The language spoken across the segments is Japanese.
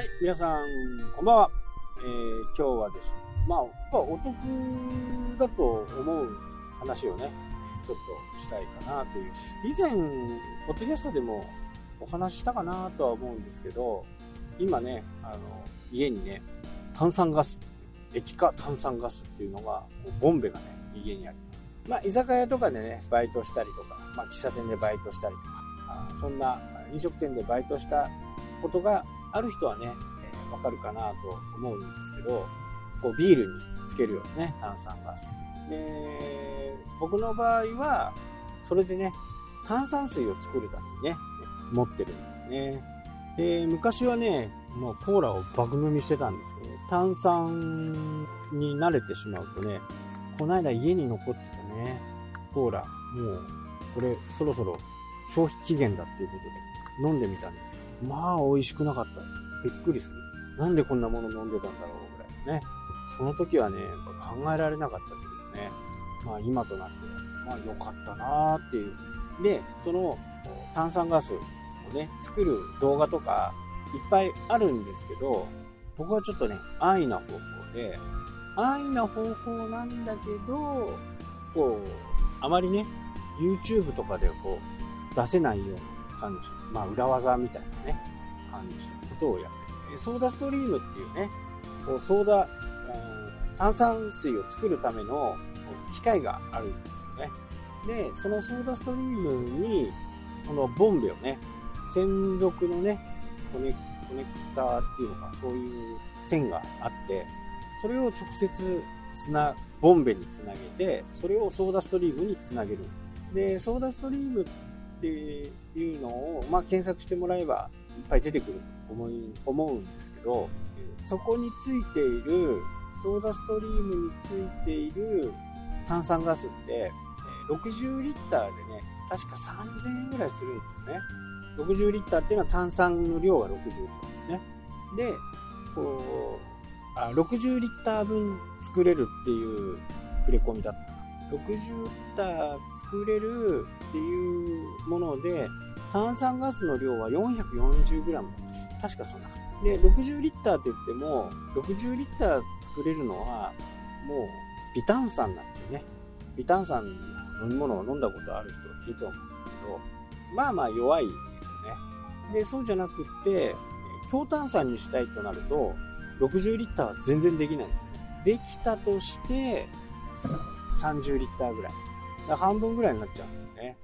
はい、皆さん、こんばんは。えー、今日はですね、まあ、やっぱお得だと思う話をね、ちょっとしたいかなという。以前、ポッドキャストでもお話ししたかなとは思うんですけど、今ね、あの、家にね、炭酸ガス、液化炭酸ガスっていうのが、ボンベがね、家にあります。まあ、居酒屋とかでね、バイトしたりとか、まあ、喫茶店でバイトしたりとか、あそんな飲食店でバイトしたことがある人はね、えー、わかるかなと思うんですけど、こうビールにつけるようなね、炭酸ガス。で、僕の場合は、それでね、炭酸水を作るためにね、持ってるんですね。で、昔はね、もうコーラを爆飲みしてたんですけど、炭酸に慣れてしまうとね、この間家に残ってたね、コーラ、もう、これそろそろ消費期限だっていうことで飲んでみたんですけどまあ美味しくなかったです。びっくりする。なんでこんなもの飲んでたんだろうぐらいね。その時はね、考えられなかったけどね。まあ今となって、まあ良かったなーっていう。で、その炭酸ガスをね、作る動画とかいっぱいあるんですけど、僕はちょっとね、安易な方法で、安易な方法なんだけど、こう、あまりね、YouTube とかでこう、出せないような感じ、まあ、裏技みたいなね、感じのことをやってる。ソーダストリームっていうね、こうソーダ、炭酸水を作るための機械があるんですよね。で、そのソーダストリームに、このボンベをね、専属のね、コネコネクターっていうのか、そういう線があって、それを直接つな、ボンベにつなげて、それをソーダストリームにつなげるんです。で、ソーダストリームっていうのを、まあ、検索してもらえばいっぱい出てくると思い思うんですけど、そこについている、ソーダストリームについている炭酸ガスって、60リッターでね、確か3000円ぐらいするんですよね。60リッターっていうのは炭酸の量が60リッターですね。で、こう、あ60リッター分作れるっていう触れ込みだった60タ作れるっていうもので、炭酸ガスの量は 440g 確かそんなで、60リッターって言っても、60リッター作れるのは、もう、微炭酸なんですよね。微炭酸の飲み物を飲んだことある人いると思うんですけど、まあまあ弱いですよね。で、そうじゃなくって、強炭酸にしたいとなると、60リッターは全然できないんですよね。できたとして、30リッターぐらい。だ半分ぐらいになっちゃうんだよね。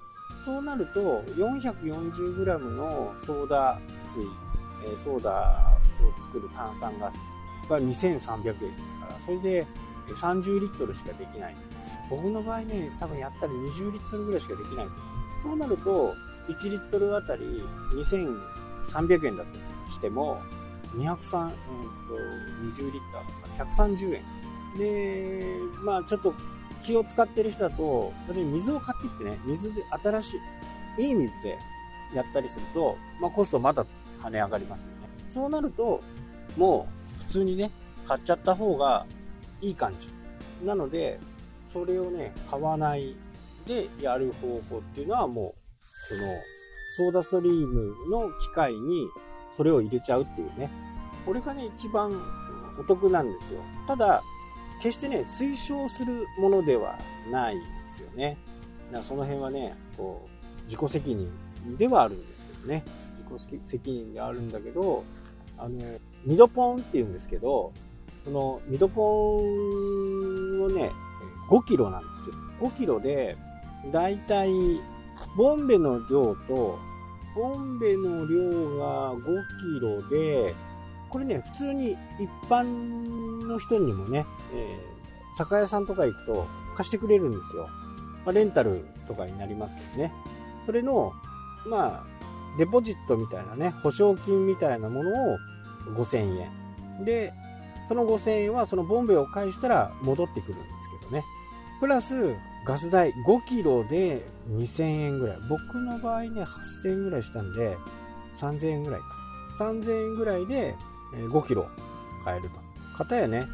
そうなると、440g のソーダ水、え、ソーダを作る炭酸ガスが2300円ですから、それで30リットルしかできない。僕の場合ね、多分やったら20リットルぐらいしかできない。そうなると、1リットルあたり2300円だとしても、203、うんと、20リッターとか130円。で、まあちょっと気を使ってる人だと、例えば水を買ってきてね、水で新しい、いい水でやったりすると、まあコストまだ跳ね上がりますよね。そうなると、もう普通にね、買っちゃった方がいい感じ。なので、それをね、買わないでやる方法っていうのはもう、その、ソーダストリームの機械にそれを入れちゃうっていうね。これがね、一番お得なんですよ。ただ、決してね、推奨するものではないんですよね。だからその辺はね、こう、自己責任ではあるんですけどね。自己責任であるんだけど、あの、ミドポンって言うんですけど、そのミドポンをね、5キロなんですよ。5キロで、だいたい、ボンベの量と、ボンベの量が5キロで、これね、普通に一般の人にもね、えー、酒屋さんとか行くと貸してくれるんですよ。まあ、レンタルとかになりますけどね。それの、まあ、デポジットみたいなね、保証金みたいなものを5000円。で、その5000円はそのボンベを返したら戻ってくるんですけどね。プラス、ガス代5キロで2000円ぐらい。僕の場合ね、8000円ぐらいしたんで、3000円ぐらいか。3000円ぐらいで5キロ買えると。片やね、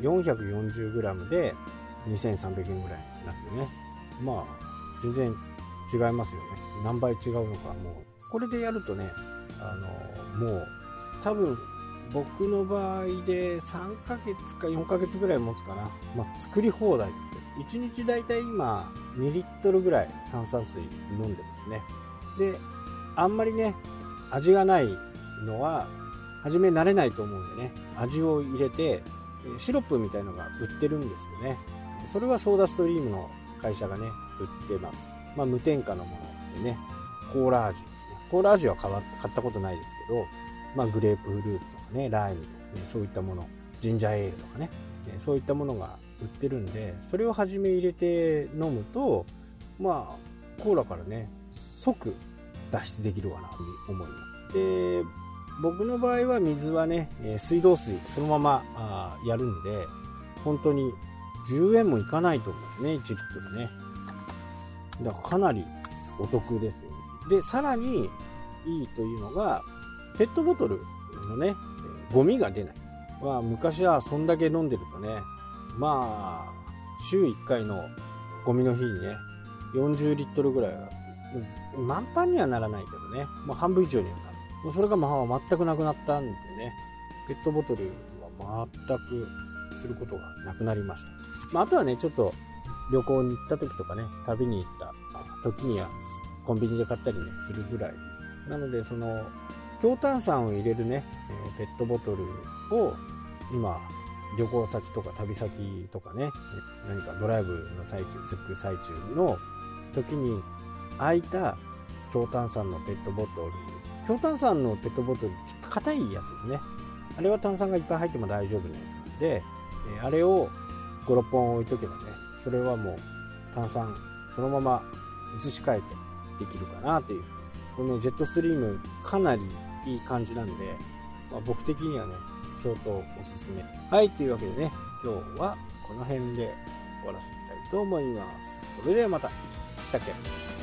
440g で2300円ぐらいなってね。まあ、全然違いますよね。何倍違うのか、もう。これでやるとね、あの、もう、多分、僕の場合で3ヶ月か4ヶ月ぐらい持つかな。まあ、作り放題ですけど、1日だいたい今2リットルぐらい炭酸水飲んでますね。で、あんまりね、味がないのは、初め慣れないと思うんでね、味を入れて、シロップみたいのが売ってるんですよね。それはソーダストリームの会社がね、売ってます。まあ、無添加のものでね、コーラ味です、ね。コーラ味は買ったことないですけど、まあ、グレープフルーツとかね、ライムとかね、そういったもの、ジンジャーエールとかね、そういったものが売ってるんで、それを初め入れて飲むと、まあ、コーラからね、即脱出できるかなと思います。で、僕の場合は水はね、水道水そのままやるんで、本当に10円もいかないと思うんですね、1リットルね。だからかなりお得ですよね。で、さらにいいというのが、ペットボトルのね、ゴミが出ない。まあ、昔はそんだけ飲んでるとね、まあ、週1回のゴミの日にね、40リットルぐらいは、満タンにはならないけどね、もう半分以上にはなる。もうそれがまあ全くなくなったんでね、ペットボトルは全くすることがなくなりました。まあ、あとはね、ちょっと旅行に行った時とかね、旅に行った時にはコンビニで買ったりね、するぐらい。なので、その、強炭酸を入れるね、ペットボトルを今、旅行先とか旅先とかね、何かドライブの最中、着く最中の時に空いた強炭酸のペットボトル。強炭酸のペットボトル、ちょっと硬いやつですね。あれは炭酸がいっぱい入っても大丈夫なやつなんで、えあれを5、6本置いとけばね、それはもう炭酸そのまま移し替えてできるかなっていう。このジェットストリームかなりいい感じなんで、まあ、僕的にはね、相当おすすめ。はい、というわけでね、今日はこの辺で終わらせたいと思います。それではまた。したっけ